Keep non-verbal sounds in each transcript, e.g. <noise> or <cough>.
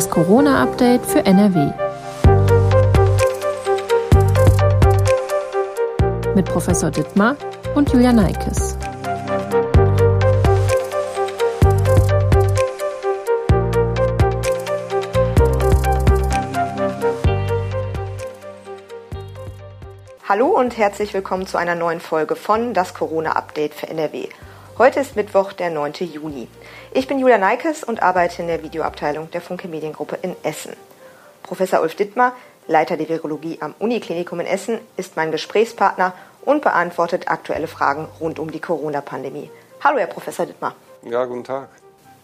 Das Corona-Update für NRW. Mit Professor Dittmar und Julia Neikes. Hallo und herzlich willkommen zu einer neuen Folge von Das Corona-Update für NRW. Heute ist Mittwoch, der 9. Juni. Ich bin Julia Neikes und arbeite in der Videoabteilung der Funke Mediengruppe in Essen. Professor Ulf Dittmar, Leiter der Virologie am Uniklinikum in Essen, ist mein Gesprächspartner und beantwortet aktuelle Fragen rund um die Corona-Pandemie. Hallo, Herr Professor Dittmar. Ja, guten Tag.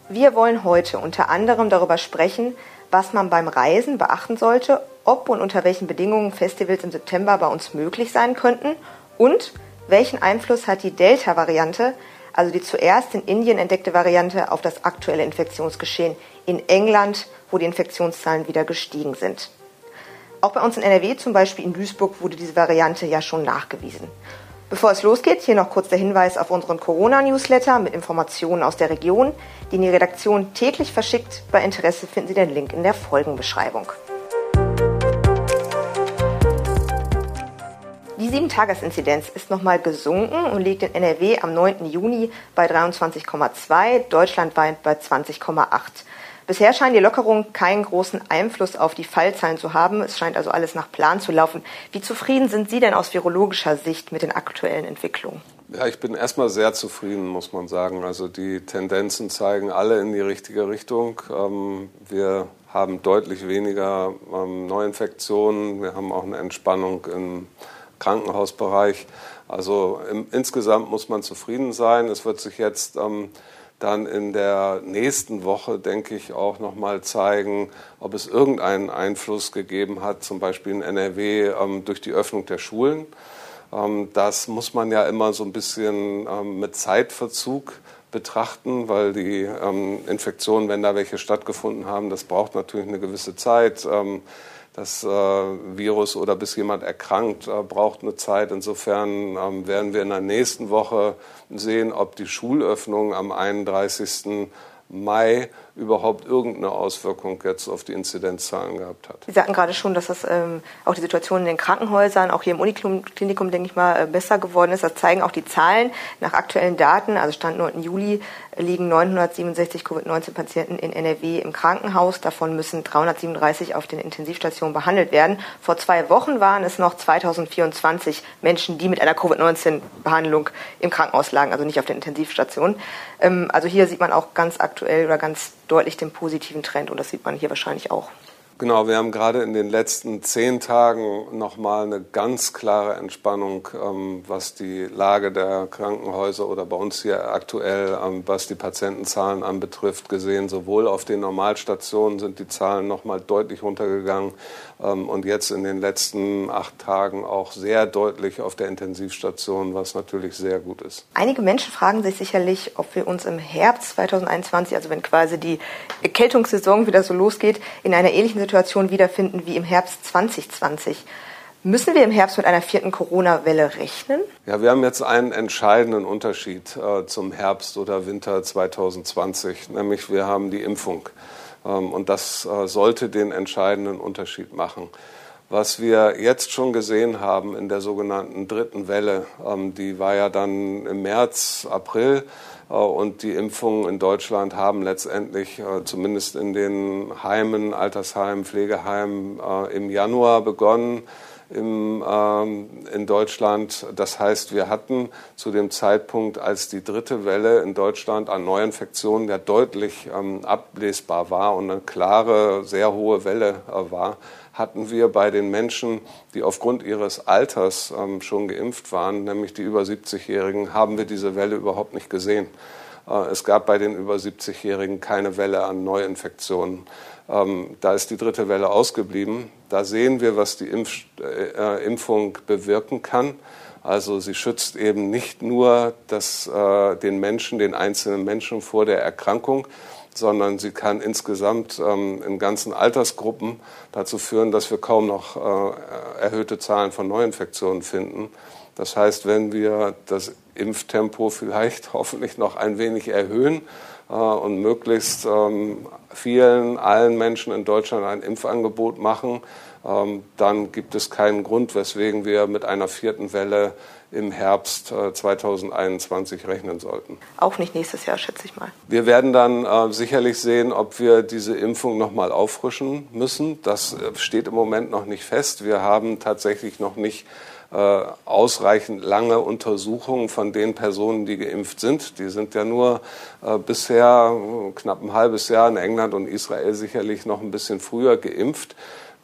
Wir wollen heute unter anderem darüber sprechen, was man beim Reisen beachten sollte, ob und unter welchen Bedingungen Festivals im September bei uns möglich sein könnten und welchen Einfluss hat die Delta-Variante also die zuerst in Indien entdeckte Variante, auf das aktuelle Infektionsgeschehen in England, wo die Infektionszahlen wieder gestiegen sind. Auch bei uns in NRW, zum Beispiel in Duisburg, wurde diese Variante ja schon nachgewiesen. Bevor es losgeht, hier noch kurz der Hinweis auf unseren Corona-Newsletter mit Informationen aus der Region, den die Redaktion täglich verschickt. Bei Interesse finden Sie den Link in der Folgenbeschreibung. 7-Tages-Inzidenz ist nochmal gesunken und liegt in NRW am 9. Juni bei 23,2, deutschlandweit bei 20,8. Bisher scheinen die Lockerungen keinen großen Einfluss auf die Fallzahlen zu haben. Es scheint also alles nach Plan zu laufen. Wie zufrieden sind Sie denn aus virologischer Sicht mit den aktuellen Entwicklungen? Ja, ich bin erstmal sehr zufrieden, muss man sagen. Also die Tendenzen zeigen alle in die richtige Richtung. Ähm, wir haben deutlich weniger ähm, Neuinfektionen. Wir haben auch eine Entspannung im Krankenhausbereich. Also im, insgesamt muss man zufrieden sein. Es wird sich jetzt ähm, dann in der nächsten Woche, denke ich, auch nochmal zeigen, ob es irgendeinen Einfluss gegeben hat, zum Beispiel in NRW ähm, durch die Öffnung der Schulen. Ähm, das muss man ja immer so ein bisschen ähm, mit Zeitverzug betrachten, weil die ähm, Infektionen, wenn da welche stattgefunden haben, das braucht natürlich eine gewisse Zeit. Das äh, Virus oder bis jemand erkrankt, äh, braucht eine Zeit. Insofern ähm, werden wir in der nächsten Woche sehen, ob die Schulöffnung am 31. Mai überhaupt irgendeine Auswirkung jetzt auf die Inzidenzzahlen gehabt hat. Sie sagten gerade schon, dass das ähm, auch die Situation in den Krankenhäusern, auch hier im Uniklinikum, denke ich mal, äh, besser geworden ist. Das zeigen auch die Zahlen. Nach aktuellen Daten, also Stand 9. Juli, liegen 967 Covid-19-Patienten in NRW im Krankenhaus. Davon müssen 337 auf den Intensivstationen behandelt werden. Vor zwei Wochen waren es noch 2024 Menschen, die mit einer Covid-19-Behandlung im Krankenhaus lagen, also nicht auf den Intensivstationen. Ähm, also hier sieht man auch ganz aktuell oder ganz deutlich den positiven Trend und das sieht man hier wahrscheinlich auch. Genau, wir haben gerade in den letzten zehn Tagen nochmal eine ganz klare Entspannung, ähm, was die Lage der Krankenhäuser oder bei uns hier aktuell, ähm, was die Patientenzahlen anbetrifft, gesehen. Sowohl auf den Normalstationen sind die Zahlen nochmal deutlich runtergegangen ähm, und jetzt in den letzten acht Tagen auch sehr deutlich auf der Intensivstation, was natürlich sehr gut ist. Einige Menschen fragen sich sicherlich, ob wir uns im Herbst 2021, also wenn quasi die Erkältungssaison wieder so losgeht, in einer ähnlichen Situation wiederfinden wie im Herbst 2020. Müssen wir im Herbst mit einer vierten Corona-Welle rechnen? Ja, wir haben jetzt einen entscheidenden Unterschied äh, zum Herbst oder Winter 2020, nämlich wir haben die Impfung. Ähm, und das äh, sollte den entscheidenden Unterschied machen. Was wir jetzt schon gesehen haben in der sogenannten dritten Welle, ähm, die war ja dann im März, April, äh, und die Impfungen in Deutschland haben letztendlich äh, zumindest in den Heimen, Altersheimen, Pflegeheimen äh, im Januar begonnen im, ähm, in Deutschland. Das heißt, wir hatten zu dem Zeitpunkt, als die dritte Welle in Deutschland an Neuinfektionen ja deutlich ähm, ablesbar war und eine klare, sehr hohe Welle war, hatten wir bei den Menschen, die aufgrund ihres Alters ähm, schon geimpft waren, nämlich die über 70-Jährigen, haben wir diese Welle überhaupt nicht gesehen. Äh, es gab bei den über 70-Jährigen keine Welle an Neuinfektionen. Ähm, da ist die dritte Welle ausgeblieben. Da sehen wir, was die Impf äh, Impfung bewirken kann. Also sie schützt eben nicht nur das, äh, den Menschen, den einzelnen Menschen vor der Erkrankung, sondern sie kann insgesamt ähm, in ganzen Altersgruppen dazu führen, dass wir kaum noch äh, erhöhte Zahlen von Neuinfektionen finden. Das heißt, wenn wir das Impftempo vielleicht <laughs> hoffentlich noch ein wenig erhöhen äh, und möglichst ähm, vielen, allen Menschen in Deutschland ein Impfangebot machen, ähm, dann gibt es keinen Grund, weswegen wir mit einer vierten Welle im Herbst 2021 äh, rechnen sollten. Auch nicht nächstes Jahr, schätze ich mal. Wir werden dann äh, sicherlich sehen, ob wir diese Impfung noch mal auffrischen müssen. Das äh, steht im Moment noch nicht fest. Wir haben tatsächlich noch nicht äh, ausreichend lange Untersuchungen von den Personen, die geimpft sind. Die sind ja nur äh, bisher knapp ein halbes Jahr in England und Israel sicherlich noch ein bisschen früher geimpft.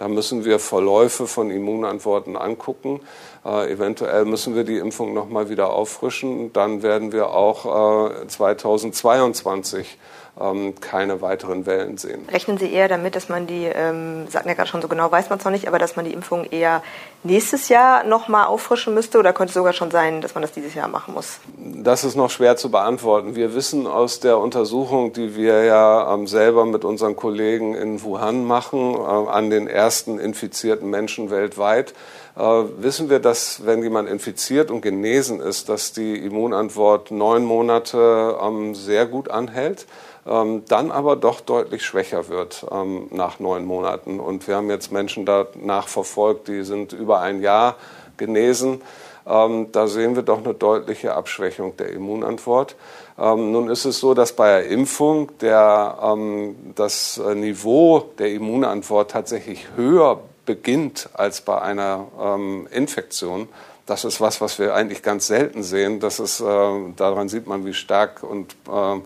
Da müssen wir Verläufe von Immunantworten angucken. Äh, eventuell müssen wir die Impfung noch mal wieder auffrischen. Dann werden wir auch äh, 2022 ähm, keine weiteren Wellen sehen. Rechnen Sie eher damit, dass man die, ähm, sagten ja gerade schon so genau, weiß man es noch nicht, aber dass man die Impfung eher nächstes Jahr nochmal auffrischen müsste oder könnte es sogar schon sein, dass man das dieses Jahr machen muss? Das ist noch schwer zu beantworten. Wir wissen aus der Untersuchung, die wir ja ähm, selber mit unseren Kollegen in Wuhan machen, äh, an den ersten infizierten Menschen weltweit, äh, wissen wir, dass wenn jemand infiziert und genesen ist, dass die Immunantwort neun Monate ähm, sehr gut anhält dann aber doch deutlich schwächer wird ähm, nach neun Monaten. Und wir haben jetzt Menschen danach verfolgt, die sind über ein Jahr genesen. Ähm, da sehen wir doch eine deutliche Abschwächung der Immunantwort. Ähm, nun ist es so, dass bei der Impfung der, ähm, das Niveau der Immunantwort tatsächlich höher beginnt als bei einer ähm, Infektion. Das ist was, was wir eigentlich ganz selten sehen. Das ist, äh, daran sieht man, wie stark und äh, äh,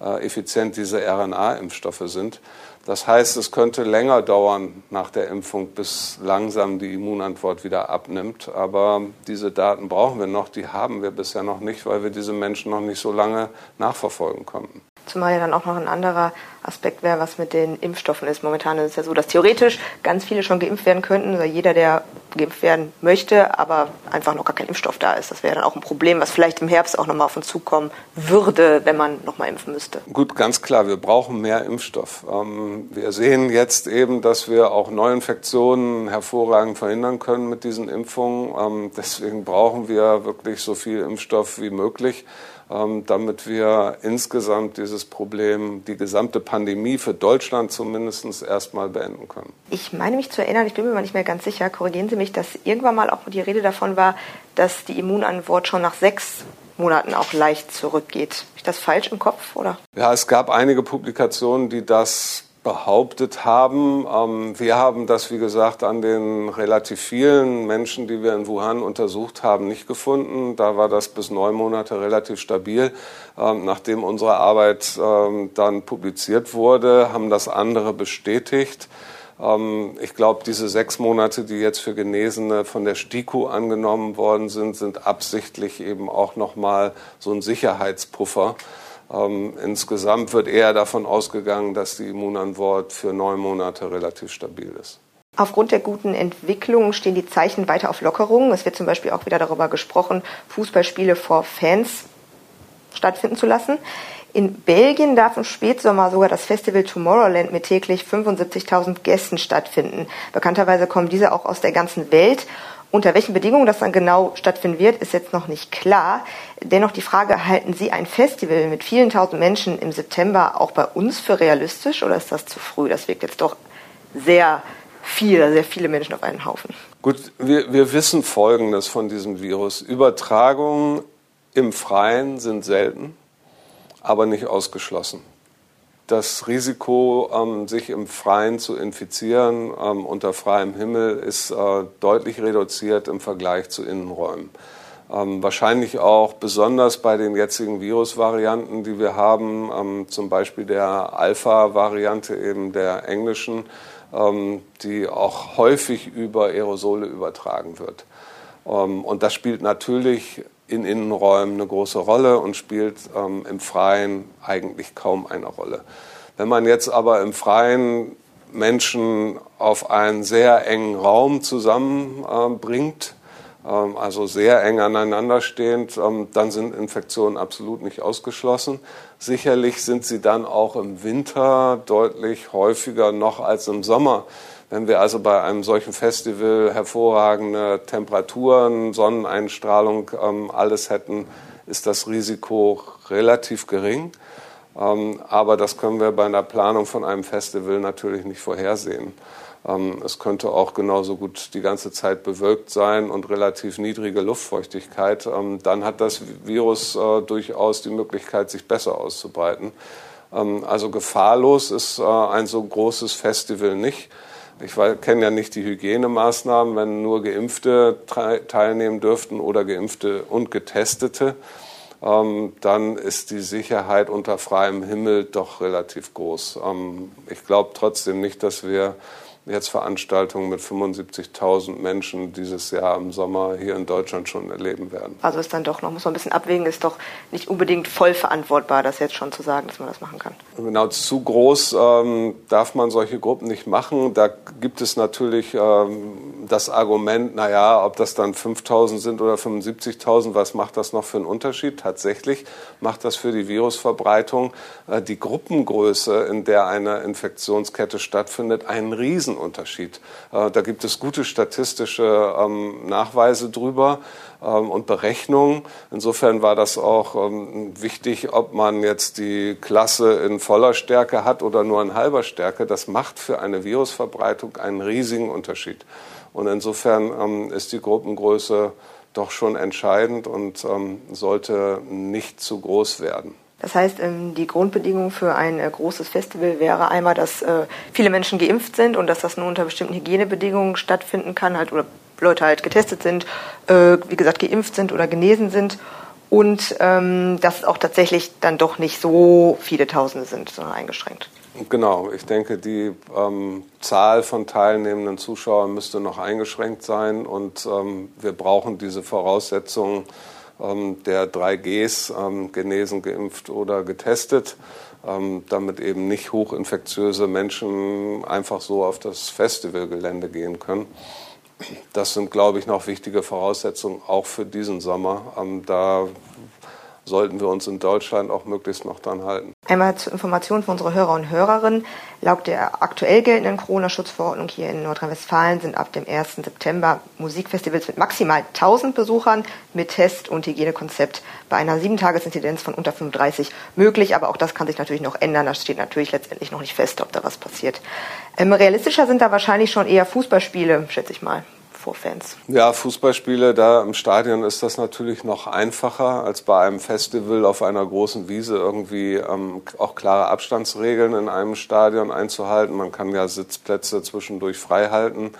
effizient diese RNA-Impfstoffe sind. Das heißt, es könnte länger dauern nach der Impfung, bis langsam die Immunantwort wieder abnimmt. Aber diese Daten brauchen wir noch, die haben wir bisher noch nicht, weil wir diese Menschen noch nicht so lange nachverfolgen konnten. Zumal ja dann auch noch ein anderer Aspekt wäre, was mit den Impfstoffen ist. Momentan ist es ja so, dass theoretisch ganz viele schon geimpft werden könnten, also jeder, der geimpft werden möchte, aber einfach noch gar kein Impfstoff da ist. Das wäre dann auch ein Problem, was vielleicht im Herbst auch nochmal auf uns zukommen würde, wenn man nochmal impfen müsste. Gut, ganz klar, wir brauchen mehr Impfstoff. Ähm, wir sehen jetzt eben, dass wir auch Neuinfektionen hervorragend verhindern können mit diesen Impfungen. Ähm, deswegen brauchen wir wirklich so viel Impfstoff wie möglich. Ähm, damit wir insgesamt dieses Problem, die gesamte Pandemie für Deutschland zumindest erstmal beenden können. Ich meine mich zu erinnern, ich bin mir mal nicht mehr ganz sicher, korrigieren Sie mich, dass irgendwann mal auch die Rede davon war, dass die Immunantwort schon nach sechs Monaten auch leicht zurückgeht. Ist das falsch im Kopf, oder? Ja, es gab einige Publikationen, die das behauptet haben. Ähm, wir haben das, wie gesagt, an den relativ vielen Menschen, die wir in Wuhan untersucht haben, nicht gefunden. Da war das bis neun Monate relativ stabil. Ähm, nachdem unsere Arbeit ähm, dann publiziert wurde, haben das andere bestätigt. Ich glaube, diese sechs Monate, die jetzt für Genesene von der STIKO angenommen worden sind, sind absichtlich eben auch nochmal so ein Sicherheitspuffer. Ähm, insgesamt wird eher davon ausgegangen, dass die Immunantwort für neun Monate relativ stabil ist. Aufgrund der guten Entwicklung stehen die Zeichen weiter auf Lockerungen. Es wird zum Beispiel auch wieder darüber gesprochen, Fußballspiele vor Fans stattfinden zu lassen. In Belgien darf im Spätsommer sogar das Festival Tomorrowland mit täglich 75.000 Gästen stattfinden. Bekannterweise kommen diese auch aus der ganzen Welt unter welchen Bedingungen das dann genau stattfinden wird, ist jetzt noch nicht klar. Dennoch die Frage, halten Sie ein Festival mit vielen tausend Menschen im September auch bei uns für realistisch oder ist das zu früh? Das wirkt jetzt doch sehr viel, sehr viele Menschen auf einen Haufen. Gut, wir, wir wissen Folgendes von diesem Virus. Übertragungen im Freien sind selten, aber nicht ausgeschlossen das Risiko, ähm, sich im Freien zu infizieren ähm, unter freiem Himmel, ist äh, deutlich reduziert im Vergleich zu Innenräumen. Ähm, wahrscheinlich auch besonders bei den jetzigen Virusvarianten, die wir haben, ähm, zum Beispiel der Alpha-Variante eben der englischen, ähm, die auch häufig über Aerosole übertragen wird. Ähm, und das spielt natürlich in Innenräumen eine große Rolle und spielt ähm, im Freien eigentlich kaum eine Rolle. Wenn man jetzt aber im Freien Menschen auf einen sehr engen Raum zusammenbringt, äh, ähm, also sehr eng aneinander stehend, ähm, dann sind Infektionen absolut nicht ausgeschlossen. Sicherlich sind sie dann auch im Winter deutlich häufiger noch als im Sommer Wenn wir also bei einem solchen Festival hervorragende Temperaturen, Sonneneinstrahlung, ähm, alles hätten, ist das Risiko relativ gering. Ähm, aber das können wir bei einer Planung von einem Festival natürlich nicht vorhersehen. Ähm, es könnte auch genauso gut die ganze Zeit bewölkt sein und relativ niedrige Luftfeuchtigkeit. Ähm, dann hat das Virus äh, durchaus die Möglichkeit, sich besser auszubreiten. Ähm, also gefahrlos ist äh, ein so großes Festival nicht. Ich kenne ja nicht die Hygienemaßnahmen, wenn nur Geimpfte teilnehmen dürften oder Geimpfte und Getestete dann ist die Sicherheit unter freiem Himmel doch relativ groß. ich glaube trotzdem nicht, dass wir jetzt Veranstaltungen mit 75.000 Menschen dieses Jahr im Sommer hier in Deutschland schon erleben werden. Also ist dann doch noch, muss man ein bisschen abwägen, ist doch nicht unbedingt voll verantwortbar, das jetzt schon zu sagen, dass man das machen kann. Genau, zu groß ähm, darf man solche Gruppen nicht machen. Da gibt es natürlich ähm, das Argument, naja, ob das dann 5.000 sind oder 75.000, was macht das noch für einen Unterschied? Tatsächlich macht das für die Virusverbreitung äh, die Gruppengröße, in der eine Infektionskette stattfindet, einen riesen Unterschied. Äh, da gibt es gute statistische ähm, Nachweise drüber ähm, und Berechnungen. Insofern war das auch ähm, wichtig, ob man jetzt die Klasse in voller Stärke hat oder nur in halber Stärke. Das macht für eine Virusverbreitung einen riesigen Unterschied. Und insofern ist die Gruppengröße doch schon entscheidend und sollte nicht zu groß werden. Das heißt, ähm, die Grundbedingung für ein äh, großes Festival wäre einmal, dass äh, viele Menschen geimpft sind und dass das nur unter bestimmten Hygienebedingungen stattfinden kann, halt, oder Leute halt getestet sind, äh, wie gesagt, geimpft sind oder genesen sind und ähm, dass es auch tatsächlich dann doch nicht so viele Tausende sind, sondern eingeschränkt. Genau, ich denke, die ähm, Zahl von teilnehmenden Zuschauern müsste noch eingeschränkt sein und ähm, wir brauchen diese Voraussetzungen der 3Gs, ähm, genesen, geimpft oder getestet, ähm, damit eben nicht hochinfektiöse Menschen einfach so auf das Festivalgelände gehen können. Das sind, glaube ich, noch wichtige Voraussetzungen auch für diesen Sommer. Da sollten wir uns in Deutschland auch möglichst noch dran halten. Einmal zur Information für unsere Hörer und Hörerinnen. Laut der aktuell geltenden Corona-Schutzverordnung hier in Nordrhein-Westfalen sind ab dem 1. September Musikfestivals mit maximal 1000 Besuchern mit Test- und Hygienekonzept bei einer 7-Tages-Inzidenz von unter 35 möglich. Aber auch das kann sich natürlich noch ändern. Das steht natürlich letztendlich noch nicht fest, ob da was passiert. Ähm, realistischer sind da wahrscheinlich schon eher Fußballspiele, schätze ich mal vor Fans? Ja, Fußballspiele da im Stadion ist das natürlich noch einfacher als bei einem Festival auf einer großen Wiese irgendwie ähm, auch klare Abstandsregeln in einem Stadion einzuhalten. Man kann ja Sitzplätze zwischendurch frei halten,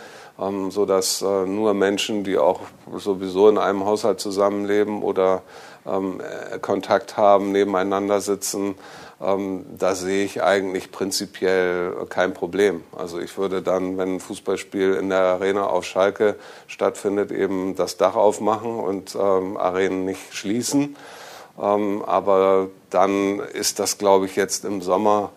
ähm, sodass äh, nur Menschen, die auch sowieso in einem Haushalt zusammenleben oder ähm, äh, Kontakt haben, nebeneinander sitzen da sehe ich eigentlich prinzipiell kein Problem. Also ich würde dann, wenn ein Fußballspiel in der Arena auf Schalke stattfindet, eben das Dach aufmachen und ähm, Arenen nicht schließen. Ähm, aber dann ist das, glaube ich, jetzt im Sommer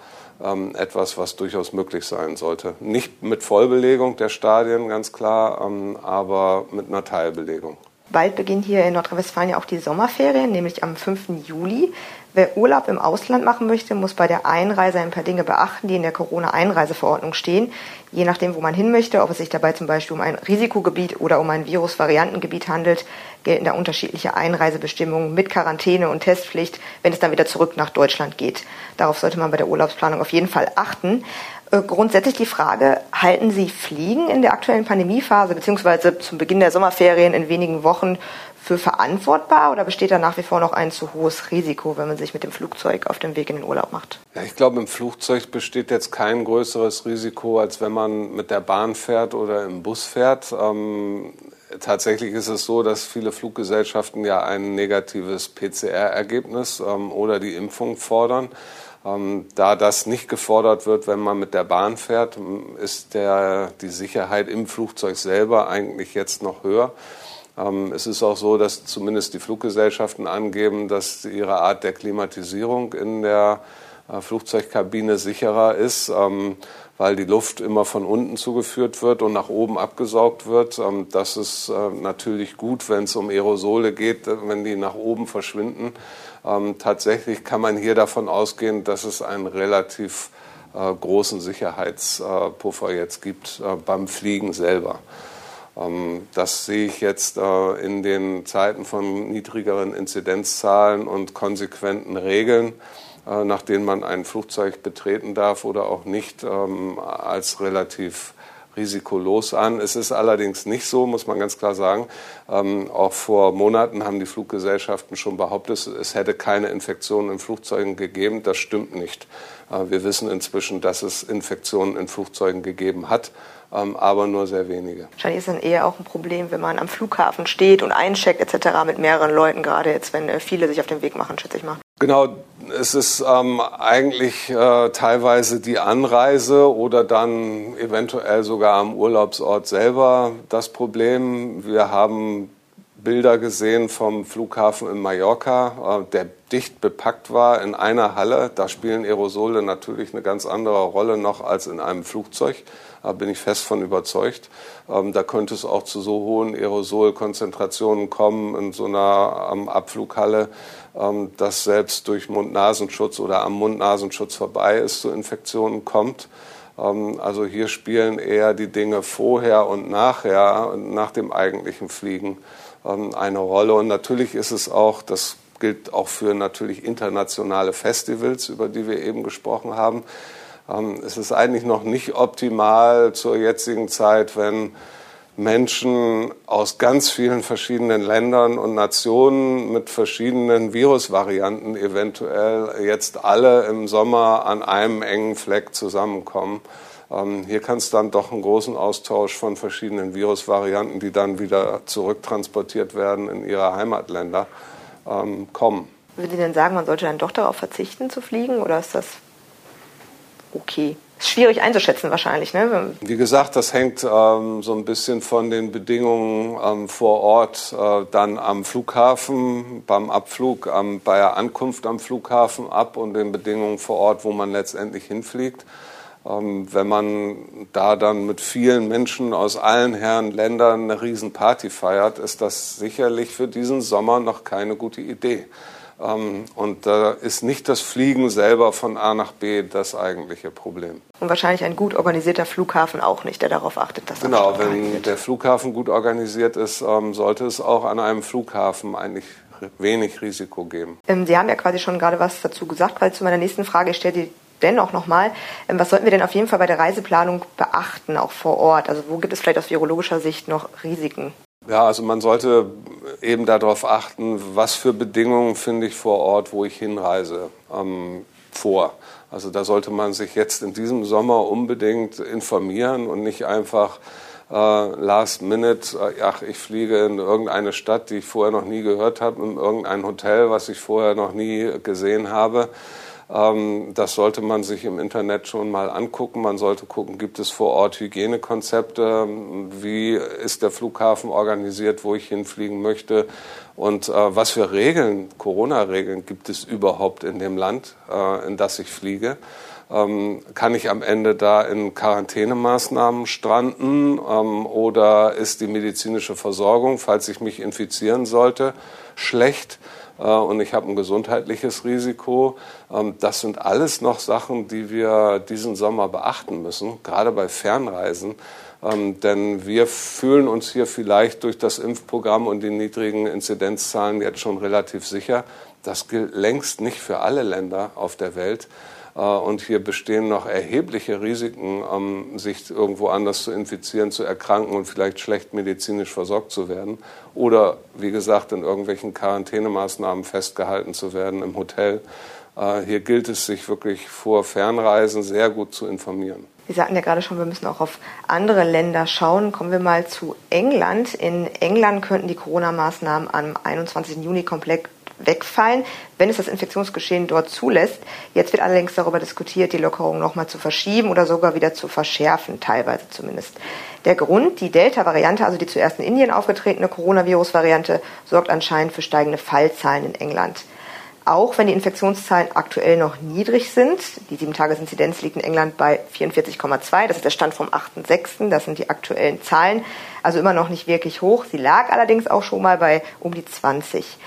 ähm, etwas, was durchaus möglich sein sollte. Nicht mit Vollbelegung der Stadien, ganz klar, ähm, aber mit einer Teilbelegung. Bald beginnen hier in Nordrhein-Westfalen ja auch die Sommerferien, nämlich am 5. Juli. Wer Urlaub im Ausland machen möchte, muss bei der Einreise ein paar Dinge beachten, die in der Corona-Einreiseverordnung stehen. Je nachdem, wo man hin möchte, ob es sich dabei zum Beispiel um ein Risikogebiet oder um ein Virusvariantengebiet handelt, gelten da unterschiedliche Einreisebestimmungen mit Quarantäne und Testpflicht, wenn es dann wieder zurück nach Deutschland geht. Darauf sollte man bei der Urlaubsplanung auf jeden Fall achten. Äh, grundsätzlich die Frage, halten Sie Fliegen in der aktuellen Pandemiephase beziehungsweise zum Beginn der Sommerferien in wenigen Wochen für verantwortbar oder besteht da nach wie vor noch ein zu hohes Risiko, wenn man sich mit dem Flugzeug auf dem Weg in den Urlaub macht? Ja, ich glaube, im Flugzeug besteht jetzt kein größeres Risiko, als wenn man mit der Bahn fährt oder im Bus fährt. Ähm, tatsächlich ist es so, dass viele Fluggesellschaften ja ein negatives PCR-Ergebnis ähm, oder die Impfung fordern. Ähm, da das nicht gefordert wird, wenn man mit der Bahn fährt, ist der, die Sicherheit im Flugzeug selber eigentlich jetzt noch höher. Ähm, es ist auch so, dass zumindest die Fluggesellschaften angeben, dass ihre Art der Klimatisierung in der äh, Flugzeugkabine sicherer ist, ähm, weil die Luft immer von unten zugeführt wird und nach oben abgesaugt wird. Ähm, das ist äh, natürlich gut, wenn es um Aerosole geht, äh, wenn die nach oben verschwinden. Tatsächlich kann man hier davon ausgehen, dass es ein relativ großen Sicherheitspuffer jetzt gibt beim Fliegen selber. Ähm, das sehe ich jetzt äh, in den Zeiten von niedrigeren Inzidenzzahlen und konsequenten Regeln, nach denen man ein Flugzeug betreten darf oder auch nicht, ähm, als relativ risikolos an. Es ist allerdings nicht so, muss man ganz klar sagen. Ähm, auch vor Monaten haben die Fluggesellschaften schon behauptet, es hätte keine Infektionen in Flugzeugen gegeben. Das stimmt nicht. Äh, wir wissen inzwischen, dass es Infektionen in Flugzeugen gegeben hat ähm, aber nur sehr wenige. Wahrscheinlich ist dann eher auch ein Problem, wenn man am Flughafen steht und eincheckt etc. mit mehreren Leuten, gerade jetzt, wenn äh, viele sich auf den Weg machen, schätze ich mal. Genau, es ist ähm, eigentlich äh, teilweise die Anreise oder dann eventuell sogar am Urlaubsort selber das Problem. Wir haben Bilder gesehen vom Flughafen in Mallorca, äh, der dicht bepackt war in einer Halle. Da spielen Aerosole natürlich eine ganz andere Rolle noch als in einem Flugzeug. Da bin ich fest von überzeugt. Ähm, da könnte es auch zu so hohen Aerosolkonzentrationen kommen in so einer Abflughalle, dass selbst durch Mund-Nasenschutz oder am Mund-Nasenschutz vorbei ist zu Infektionen kommt. Also hier spielen eher die Dinge vorher und nachher, nach dem eigentlichen Fliegen, eine Rolle. Und natürlich ist es auch, das gilt auch für natürlich internationale Festivals, über die wir eben gesprochen haben, ähm, es ist eigentlich noch nicht optimal zur jetzigen Zeit, wenn Menschen aus ganz vielen verschiedenen Ländern und Nationen mit verschiedenen Virusvarianten eventuell jetzt alle im Sommer an einem engen Fleck zusammenkommen. Ähm, hier kann es dann doch einen großen Austausch von verschiedenen Virusvarianten, die dann wieder zurücktransportiert werden in ihre Heimatländer, ähm, kommen. Würden Sie denn sagen, man sollte dann doch darauf verzichten zu fliegen oder ist das okay? Ist schwierig einzuschätzen wahrscheinlich. Ne? Wie gesagt, das hängt ähm, so ein bisschen von den Bedingungen ähm, vor Ort, äh, dann am Flughafen, beim Abflug, ähm, bei der Ankunft am Flughafen ab und den Bedingungen vor Ort, wo man letztendlich hinfliegt. Ähm, wenn man da dann mit vielen Menschen aus allen Herren Ländern eine Riesenparty feiert, ist das sicherlich für diesen Sommer noch keine gute Idee. Ähm, und da ist nicht das Fliegen selber von A nach B das eigentliche Problem. Und wahrscheinlich ein gut organisierter Flughafen auch nicht, der darauf achtet, dass Genau, wenn der Flughafen gut organisiert ist, ähm, sollte es auch an einem Flughafen eigentlich wenig Risiko geben. Ähm, Sie haben ja quasi schon gerade was dazu gesagt, weil zu meiner nächsten Frage, ich stelle die dennoch nochmal, was sollten wir denn auf jeden Fall bei der Reiseplanung beachten, auch vor Ort? Also wo gibt es vielleicht aus virologischer Sicht noch Risiken? Ja, also man sollte eben darauf achten, was für Bedingungen finde ich vor Ort, wo ich hinreise, ähm, vor. Also da sollte man sich jetzt in diesem Sommer unbedingt informieren und nicht einfach äh, last minute, äh, ach, ich fliege in irgendeine Stadt, die ich vorher noch nie gehört habe, in irgendein Hotel, was ich vorher noch nie gesehen habe. Ähm, das sollte man sich im Internet schon mal angucken. Man sollte gucken, gibt es vor Ort Hygienekonzepte? Wie ist der Flughafen organisiert, wo ich hinfliegen möchte? Und äh, was für Regeln, Corona-Regeln gibt es überhaupt in dem Land, äh, in das ich fliege? Ähm, kann ich am Ende da in Quarantänemaßnahmen stranden ähm, oder ist die medizinische Versorgung, falls ich mich infizieren sollte, schlecht? Äh, und ich habe ein gesundheitliches Risiko. Ähm, das sind alles noch Sachen, die wir diesen Sommer beachten müssen, gerade bei Fernreisen. Ähm, denn wir fühlen uns hier vielleicht durch das Impfprogramm und die niedrigen Inzidenzzahlen jetzt schon relativ sicher. Das gilt längst nicht für alle Länder auf der Welt. Äh, und hier bestehen noch erhebliche Risiken, ähm, sich irgendwo anders zu infizieren, zu erkranken und vielleicht schlecht medizinisch versorgt zu werden. Oder, wie gesagt, in irgendwelchen Quarantänemaßnahmen festgehalten zu werden im Hotel. Äh, hier gilt es, sich wirklich vor Fernreisen sehr gut zu informieren. Sie sagten ja gerade schon, wir müssen auch auf andere Länder schauen. Kommen wir mal zu England. In England könnten die Corona-Maßnahmen am 21. Juni komplett wegfallen, wenn es das Infektionsgeschehen dort zulässt. Jetzt wird allerdings darüber diskutiert, die Lockerung nochmal zu verschieben oder sogar wieder zu verschärfen, teilweise zumindest. Der Grund, die Delta-Variante, also die zuerst in Indien aufgetretene Coronavirus-Variante, sorgt anscheinend für steigende Fallzahlen in England. Auch wenn die Infektionszahlen aktuell noch niedrig sind, die 7-Tages-Inzidenz liegt in England bei 44,2, das ist der Stand vom 8.6., das sind die aktuellen Zahlen, also immer noch nicht wirklich hoch. Sie lag allerdings auch schon mal bei um die 20.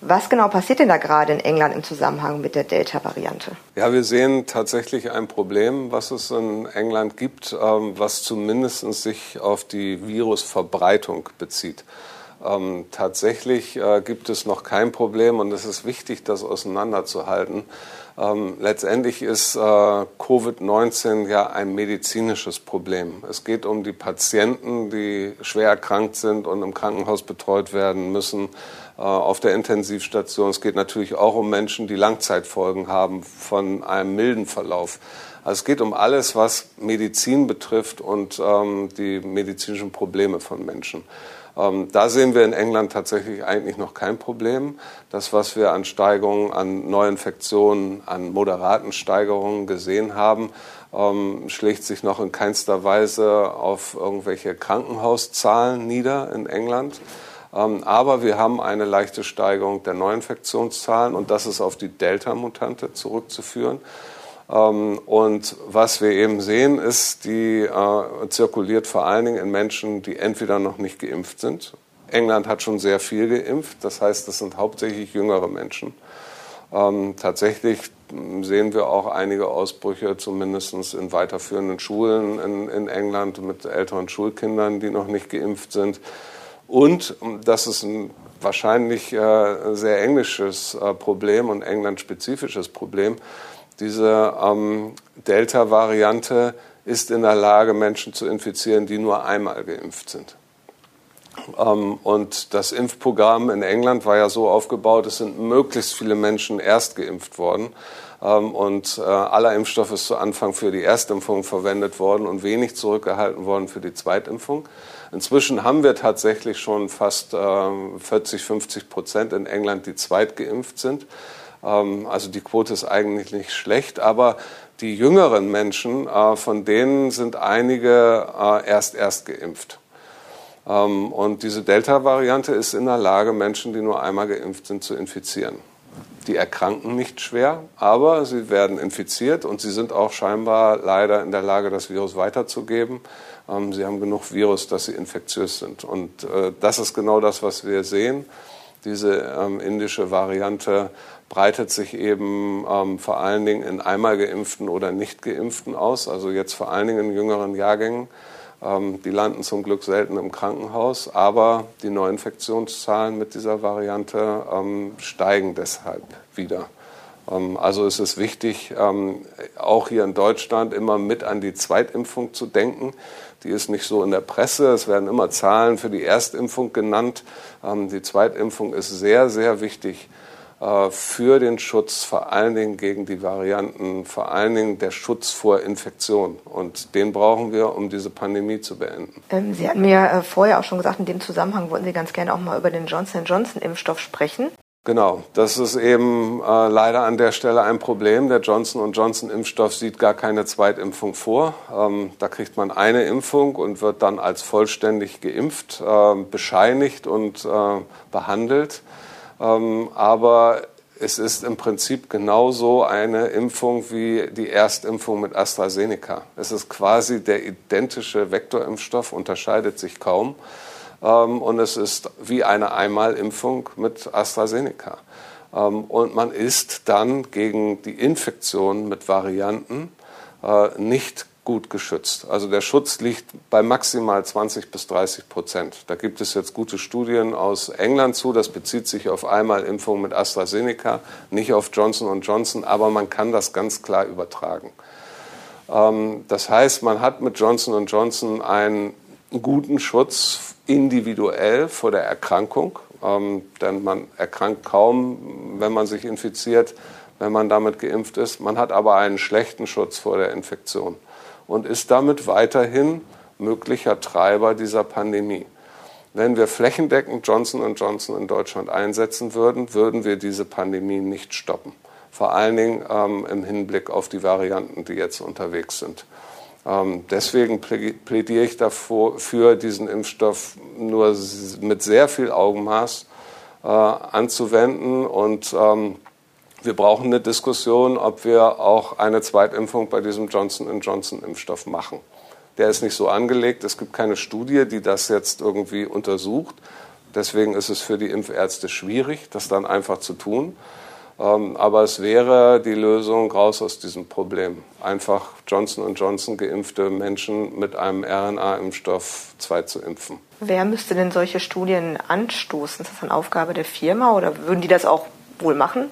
Was genau passiert denn da gerade in England im Zusammenhang mit der Delta-Variante? Ja, wir sehen tatsächlich ein Problem, was es in England gibt, ähm, was zumindest sich auf die Virusverbreitung bezieht. Ähm, tatsächlich äh, gibt es noch kein Problem und es ist wichtig, das auseinanderzuhalten. Ähm, letztendlich ist äh, Covid-19 ja ein medizinisches Problem. Es geht um die Patienten, die schwer erkrankt sind und im Krankenhaus betreut werden müssen, äh, auf der Intensivstation. Es geht natürlich auch um Menschen, die Langzeitfolgen haben von einem milden Verlauf. Also es geht um alles, was Medizin betrifft und ähm, die medizinischen Probleme von Menschen. Ähm, da sehen wir in England tatsächlich eigentlich noch kein Problem. Das, was wir an Steigerungen, an Neuinfektionen, an moderaten Steigerungen gesehen haben, ähm, schlägt sich noch in keinster Weise auf irgendwelche Krankenhauszahlen nieder in England. Ähm, aber wir haben eine leichte Steigerung der Neuinfektionszahlen und das ist auf die Delta-Mutante zurückzuführen. Ähm, und was wir eben sehen, ist, die äh, zirkuliert vor allen Dingen in Menschen, die entweder noch nicht geimpft sind. England hat schon sehr viel geimpft, das heißt, das sind hauptsächlich jüngere Menschen. Ähm, tatsächlich sehen wir auch einige Ausbrüche, zumindest in weiterführenden Schulen in, in, England mit älteren Schulkindern, die noch nicht geimpft sind. Und das ist ein wahrscheinlich äh, sehr englisches äh, Problem und englandspezifisches Problem. Diese ähm, Delta-Variante ist in der Lage, Menschen zu infizieren, die nur einmal geimpft sind. Ähm, und das Impfprogramm in England war ja so aufgebaut, es sind möglichst viele Menschen erst geimpft worden. Ähm, und äh, aller Impfstoff ist zu Anfang für die Erstimpfung verwendet worden und wenig zurückgehalten worden für die Zweitimpfung. Inzwischen haben wir tatsächlich schon fast äh, 40, 50 Prozent in England, die zweitgeimpft sind. Ähm, also die Quote ist eigentlich nicht schlecht, aber die jüngeren Menschen, äh, von denen sind einige äh, erst erst geimpft. Ähm, und diese Delta-Variante ist in der Lage, Menschen, die nur einmal geimpft sind, zu infizieren. Die erkranken nicht schwer, aber sie werden infiziert und sie sind auch scheinbar leider in der Lage, das Virus weiterzugeben. Ähm, sie haben genug Virus, dass sie infektiös sind. Und äh, das ist genau das, was wir sehen. Diese indische Variante breitet sich eben ähm, vor allen Dingen in einmal geimpften oder nicht geimpften aus, also jetzt vor allen Dingen in jüngeren Jahrgängen. Ähm, die landen zum Glück selten im Krankenhaus, aber die Neuinfektionszahlen mit dieser Variante ähm, steigen deshalb wieder. Ähm, also es ist wichtig, ähm, auch hier in Deutschland immer mit an die Zweitimpfung zu denken. Die ist nicht so in der Presse. Es werden immer Zahlen für die Erstimpfung genannt. Ähm, die Zweitimpfung ist sehr, sehr wichtig für den Schutz vor allen Dingen gegen die Varianten, vor allen Dingen der Schutz vor Infektion. Und den brauchen wir, um diese Pandemie zu beenden. Ähm, Sie hatten mir äh, vorher auch schon gesagt, in dem Zusammenhang wollten Sie ganz gerne auch mal über den Johnson Johnson-Impfstoff sprechen. Genau, das ist eben äh, leider an der Stelle ein Problem. Der Johnson Johnson Impfstoff sieht gar keine Zweitimpfung vor. Ähm, da kriegt man eine Impfung und wird dann als vollständig geimpft, äh, bescheinigt und äh, behandelt. Ähm, aber es ist im Prinzip genauso eine Impfung wie die Erstimpfung mit AstraZeneca. Es ist quasi der identische Vektorimpfstoff, unterscheidet sich kaum. Ähm, und es ist wie eine Einmalimpfung mit AstraZeneca. Ähm, und man ist dann gegen die Infektion mit Varianten äh, nicht gut geschützt. Also der Schutz liegt bei maximal 20 bis 30 Prozent. Da gibt es jetzt gute Studien aus England zu. Das bezieht sich auf Einmalimpfung mit AstraZeneca, nicht auf Johnson Johnson, aber man kann das ganz klar übertragen. Ähm, das heißt, man hat mit Johnson Johnson einen guten Schutz individuell vor der Erkrankung, ähm, denn man erkrankt kaum, wenn man sich infiziert, wenn man damit geimpft ist. Man hat aber einen schlechten Schutz vor der Infektion und ist damit weiterhin möglicher Treiber dieser Pandemie. Wenn wir flächendeckend Johnson Johnson in Deutschland einsetzen würden, würden wir diese Pandemie nicht stoppen. Vor allen Dingen ähm, im Hinblick auf die Varianten, die jetzt unterwegs sind. Ähm, deswegen plädiere ich dafür, diesen Impfstoff nur mit sehr viel Augenmaß äh, anzuwenden und ähm, wir brauchen eine Diskussion, ob wir auch eine Zweitimpfung bei diesem Johnson Johnson-Impfstoff machen. Der ist nicht so angelegt. Es gibt keine Studie, die das jetzt irgendwie untersucht. Deswegen ist es für die Impfärzte schwierig, das dann einfach zu tun. Ähm, aber es wäre die Lösung raus aus diesem Problem. Einfach Johnson Johnson geimpfte Menschen mit einem RNA-Impfstoff 2 zu impfen. Wer müsste denn solche Studien anstoßen? Ist das eine Aufgabe der Firma oder würden die das auch wohl machen?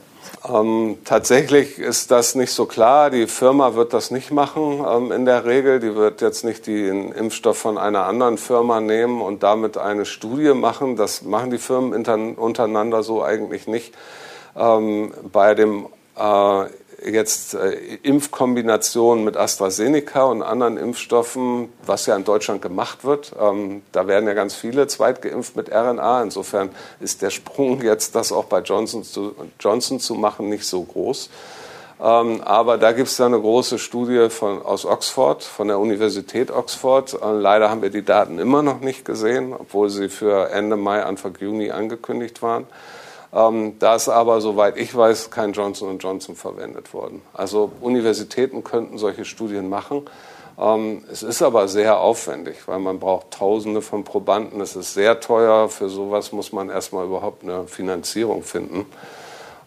Ähm, tatsächlich ist das nicht so klar. Die Firma wird das nicht machen ähm, in der Regel. Die wird jetzt nicht den Impfstoff von einer anderen Firma nehmen und damit eine Studie machen. Das machen die Firmen untereinander so eigentlich nicht. Ähm, bei dem äh, jetzt äh, Impfkombinationen mit AstraZeneca und anderen Impfstoffen, was ja in Deutschland gemacht wird. Ähm, da werden ja ganz viele zweitgeimpft mit RNA. Insofern ist der Sprung <laughs> jetzt, das auch bei Johnson zu, Johnson zu machen, nicht so groß. Ähm, aber da gibt es eine große Studie von, aus Oxford, von der Universität Oxford. Äh, leider haben wir die Daten immer noch nicht gesehen, obwohl sie für Ende Mai, Anfang Juni angekündigt waren. Ähm, da ist aber, soweit ich weiß, kein Johnson Johnson verwendet worden. Also Universitäten könnten solche Studien machen. Ähm, es ist aber sehr aufwendig, weil man braucht Tausende von Probanden. Es ist sehr teuer. Für sowas muss man erstmal überhaupt eine Finanzierung finden.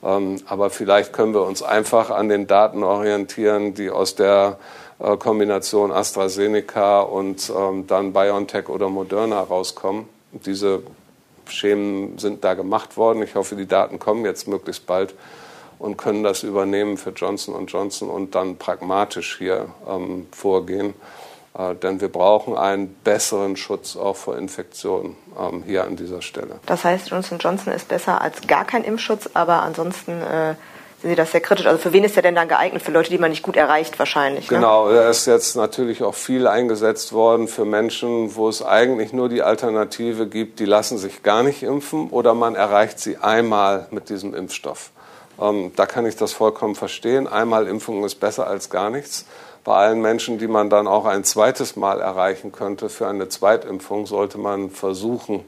Ähm, aber vielleicht können wir uns einfach an den Daten orientieren, die aus der äh, Kombination AstraZeneca und ähm, dann BioNTech oder Moderna rauskommen. Diese Schemen sind da gemacht worden. Ich hoffe, die Daten kommen jetzt möglichst bald und können das übernehmen für Johnson Johnson und dann pragmatisch hier ähm, vorgehen. Äh, denn wir brauchen einen besseren Schutz auch vor Infektionen ähm, hier an dieser Stelle. Das heißt, Johnson Johnson ist besser als gar kein Impfschutz, aber ansonsten äh, sehen Sie das sehr kritisch. Also für wen ist der denn dann geeignet? Für Leute, die man nicht gut erreicht wahrscheinlich. Ne? Genau, er ist jetzt natürlich auch viel eingesetzt worden für Menschen, wo es eigentlich nur die Alternative gibt, die lassen sich gar nicht impfen oder man erreicht sie einmal mit diesem Impfstoff. Ähm, da kann ich das vollkommen verstehen. Einmal Impfung ist besser als gar nichts. Bei allen Menschen, die man dann auch ein zweites Mal erreichen könnte für eine Zweitimpfung, sollte man versuchen,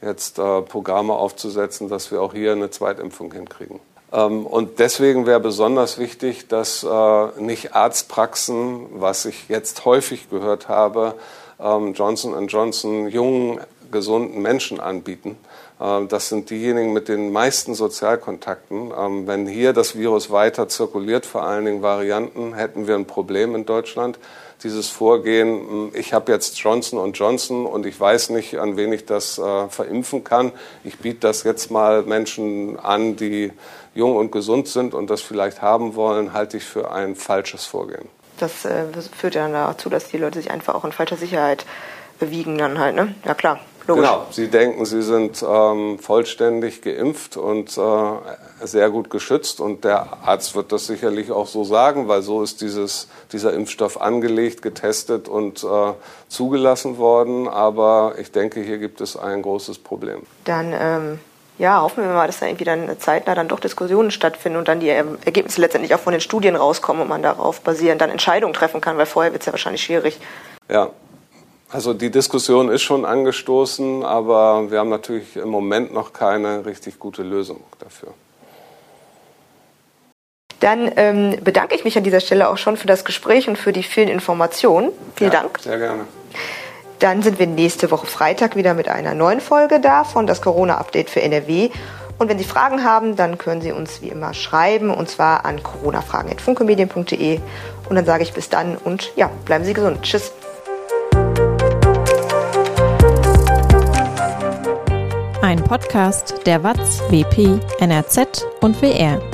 jetzt äh, Programme aufzusetzen, dass wir auch hier eine Zweitimpfung hinkriegen. Ähm, und deswegen wäre besonders wichtig, dass äh, nicht Arztpraxen, was ich jetzt häufig gehört habe, ähm, Johnson Johnson jungen, gesunden Menschen anbieten. Ähm, das sind diejenigen mit den meisten Sozialkontakten. Wenn hier das Virus weiter zirkuliert, vor allen Dingen Varianten, hätten wir ein Problem in Deutschland dieses Vorgehen, hm, ich habe jetzt Johnson Johnson und ich weiß nicht, an wen ich das äh, verimpfen kann. Ich biete das jetzt mal Menschen an, die jung und gesund sind und das vielleicht haben wollen, halte ich für ein falsches Vorgehen. Das äh, führt ja dazu, dass die Leute sich einfach auch in falscher Sicherheit bewegen dann halt, ne? Ja klar. Logisch. Genau, sie denken, sie sind ähm, vollständig geimpft und äh, sehr gut geschützt und der Arzt wird das sicherlich auch so sagen, weil so ist dieses, dieser Impfstoff angelegt, getestet und äh, zugelassen worden. Aber ich denke, hier gibt es ein großes Problem. Dann ähm, ja, hoffen wir mal, dass da irgendwie dann zeitnah dann doch Diskussionen stattfinden und dann die Ergebnisse letztendlich auch von den Studien rauskommen und man darauf basierend dann Entscheidungen treffen kann, weil vorher wird es ja wahrscheinlich schwierig. Ja, also die Diskussion ist schon angestoßen, aber wir haben natürlich im Moment noch keine richtig gute Lösung dafür. Dann ähm, bedanke ich mich an dieser Stelle auch schon für das Gespräch und für die vielen Informationen. Vielen ja, Dank. Sehr gerne. Dann sind wir nächste Woche Freitag wieder mit einer neuen Folge da von das Corona-Update für NRW. Und wenn Sie Fragen haben, dann können Sie uns wie immer schreiben und zwar an coronafragen.funkemedien.de. Und dann sage ich bis dann und ja, bleiben Sie gesund. Tschüss. Ein Podcast der WAZ, WP, NRZ und WR.